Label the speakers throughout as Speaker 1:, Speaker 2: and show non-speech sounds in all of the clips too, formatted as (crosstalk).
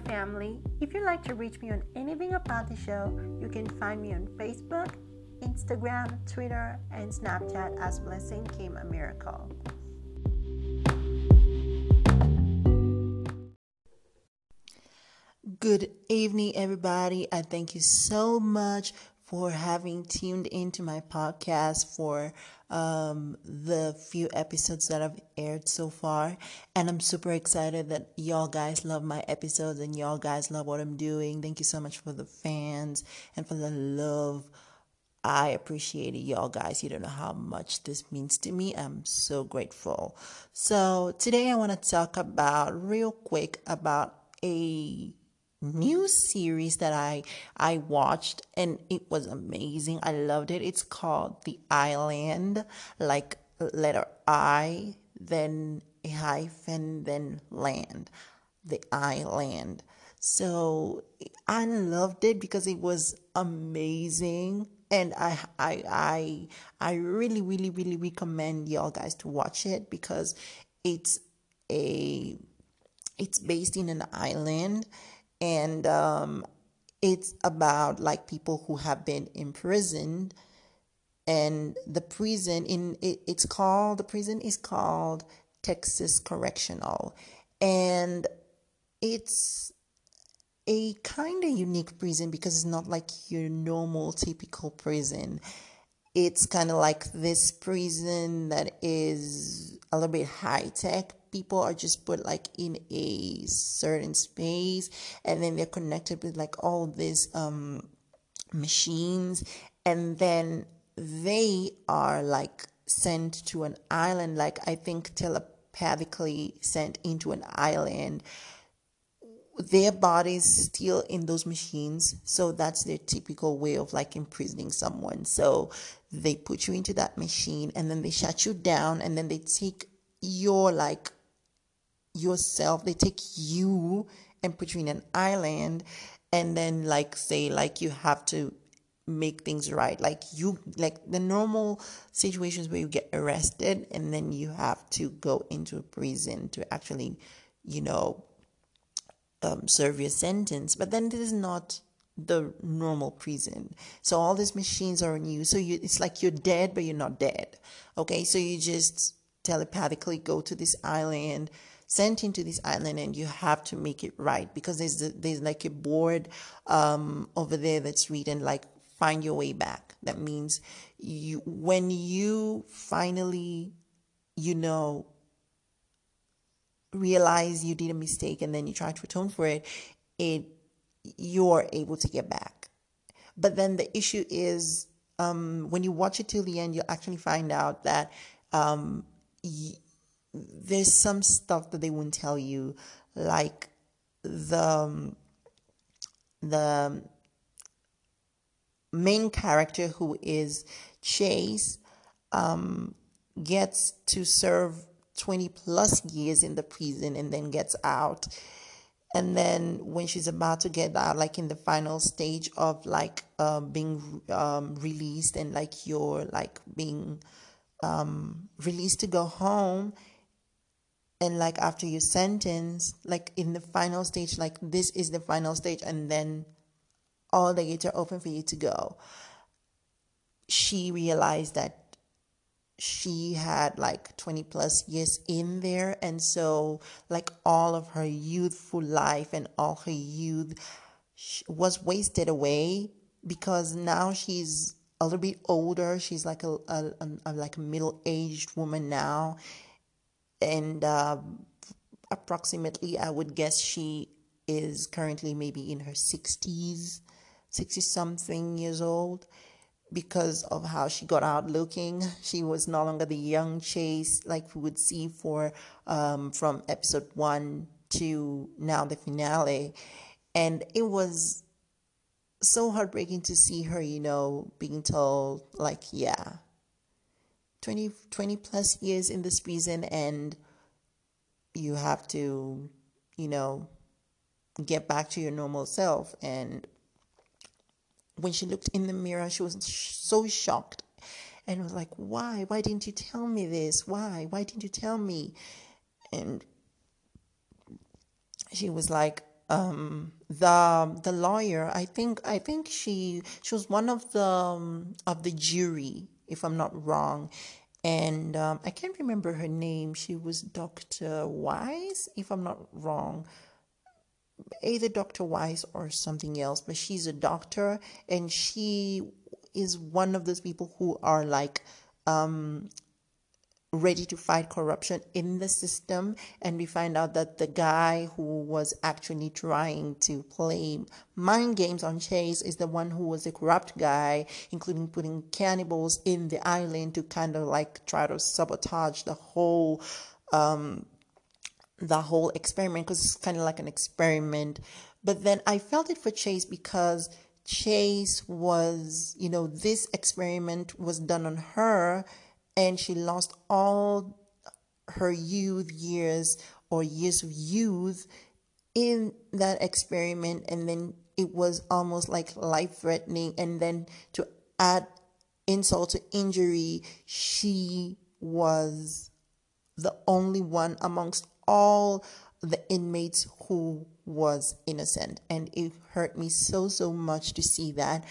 Speaker 1: Family. If you'd like to reach me on anything about the show, you can find me on Facebook, Instagram, Twitter, and Snapchat as Blessing Came a Miracle.
Speaker 2: Good evening, everybody. I thank you so much for having tuned into my podcast for um, the few episodes that I've aired so far. And I'm super excited that y'all guys love my episodes and y'all guys love what I'm doing. Thank you so much for the fans and for the love. I appreciate it, y'all guys. You don't know how much this means to me. I'm so grateful. So, today I want to talk about real quick about a new series that I I watched and it was amazing. I loved it. It's called The I-Land, like letter I, then a hyphen, then land. The I-Land. So I loved it because it was amazing and I I I I really really really recommend y'all guys to watch it because it's a it's based in an island and um, it's about like people who have been imprisoned. And the prison in it, it's called the prison is called texas correctional. And it's a kind of unique prison because it's not like your normal typical prison. It's kind of like this prison that is a little bit high tech people are just put like in a certain space and then they're connected with like all these um machines and then they are like sent to an island. Like i think telepathically sent into an island. Their bodies still in those machines so that's their typical way of like imprisoning someone. So they put you into that machine and then they shut you down and then they take your like yourself. They take you and put you in an island and then like say like you have to make things right. Like you like the normal situations where you get arrested and then you have to go into a prison to actually you know um, serve your sentence. But then this is not the normal prison. So all these machines are on you. So you it's like you're dead but you're not dead. Okay? So you just telepathically go to this island sent into this island and you have to make it right because there's there's like a board um, over there that's written like find your way back. That means you when you finally you know realize you did a mistake and then you try to atone for it it you're able to get back. But then the issue is um, when you watch it till the end you'll actually find out that um, y- there's some stuff that they won't tell you, like the um, the main character who is Chase um, gets to serve 20 plus years in the prison and then gets out. And then when she's about to get out, like in the final stage of like uh, being um, released and like you're like being um, released to go home, and like after you sentence like in the final stage like this is the final stage and then all the gates are open for you to go. She realized that she had like 20 plus years in there and so like all of her youthful life and all her youth was wasted away because now she's a little bit older. She's like a, a, a like a middle-aged woman now and uh, approximately, I would guess she is currently maybe in her 60s, 60 something years old. Because of how she got out looking, (laughs) she was no longer the young Chase like we would see for um, from episode one to now the finale, and it was so heartbreaking to see her, you know, being told like, yeah, 20, 20 plus years in this prison and you have to, you know, get back to your normal self. And when she looked in the mirror, she was so shocked and was like, Why? Why didn't you tell me this? Why? Why didn't you tell me? And she was like, um, the the lawyer. I think I think she she was one of the um, of the jury, if I'm not wrong. And um, I can't remember her name. She was Dr. Wise, if I'm not wrong either Dr. Wise or something else, but she's a doctor and she is one of those people who are like um, ready to fight corruption in the system. And we find out that the guy who was actually trying to play mind games on Chase is the one who was a corrupt guy, including putting cannibals in the island to kind of like try to sabotage the whole. Um, the whole experiment because it's kind of like an experiment. But then I felt it for Chase because Chase was, you know, this experiment was done on her and she lost all her youth years or years of youth in that experiment. And then it was almost like life threatening and then to add insult to injury she was the only one amongst all the inmates who was innocent. And it hurt me so so much to see that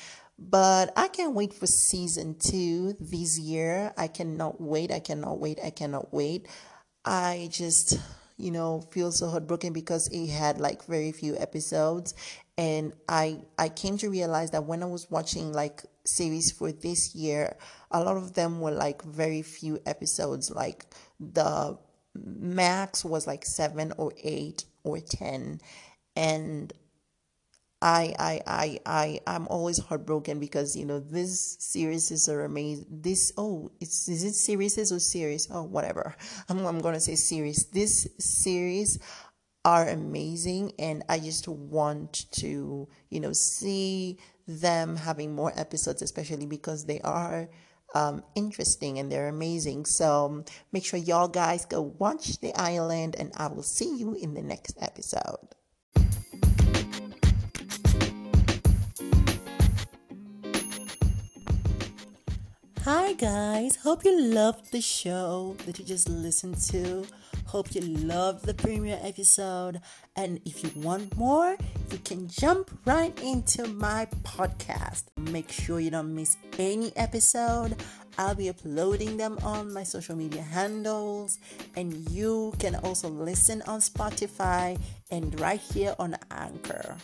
Speaker 2: but i can't wait for season two this year. I cannot wait i cannot wait i cannot wait. I just you know feel so heartbroken because it had like very few episodes. And i i came to realize that when i was watching like series for this year a lot of them were like very few episodes. Like the max was like seven or eight or ten. And I, I, I, I, I'm always heartbroken because you know this series are amazing. This oh, it's is it series or series? Oh, whatever. (laughs) I'm I'm gonna say series. This series are amazing, and I just want to you know see them having more episodes, especially because they are um, interesting and they're amazing. So make sure y'all guys go watch The I-Land, and I will see you in the next episode. Hi guys, hope you loved the show that you just listened to. Hope you loved the premiere episode. And if you want more, you can jump right into my podcast. Make sure you don't miss any episode. I'll be uploading them on my social media handles, and you can also listen on Spotify and right here on Anchor.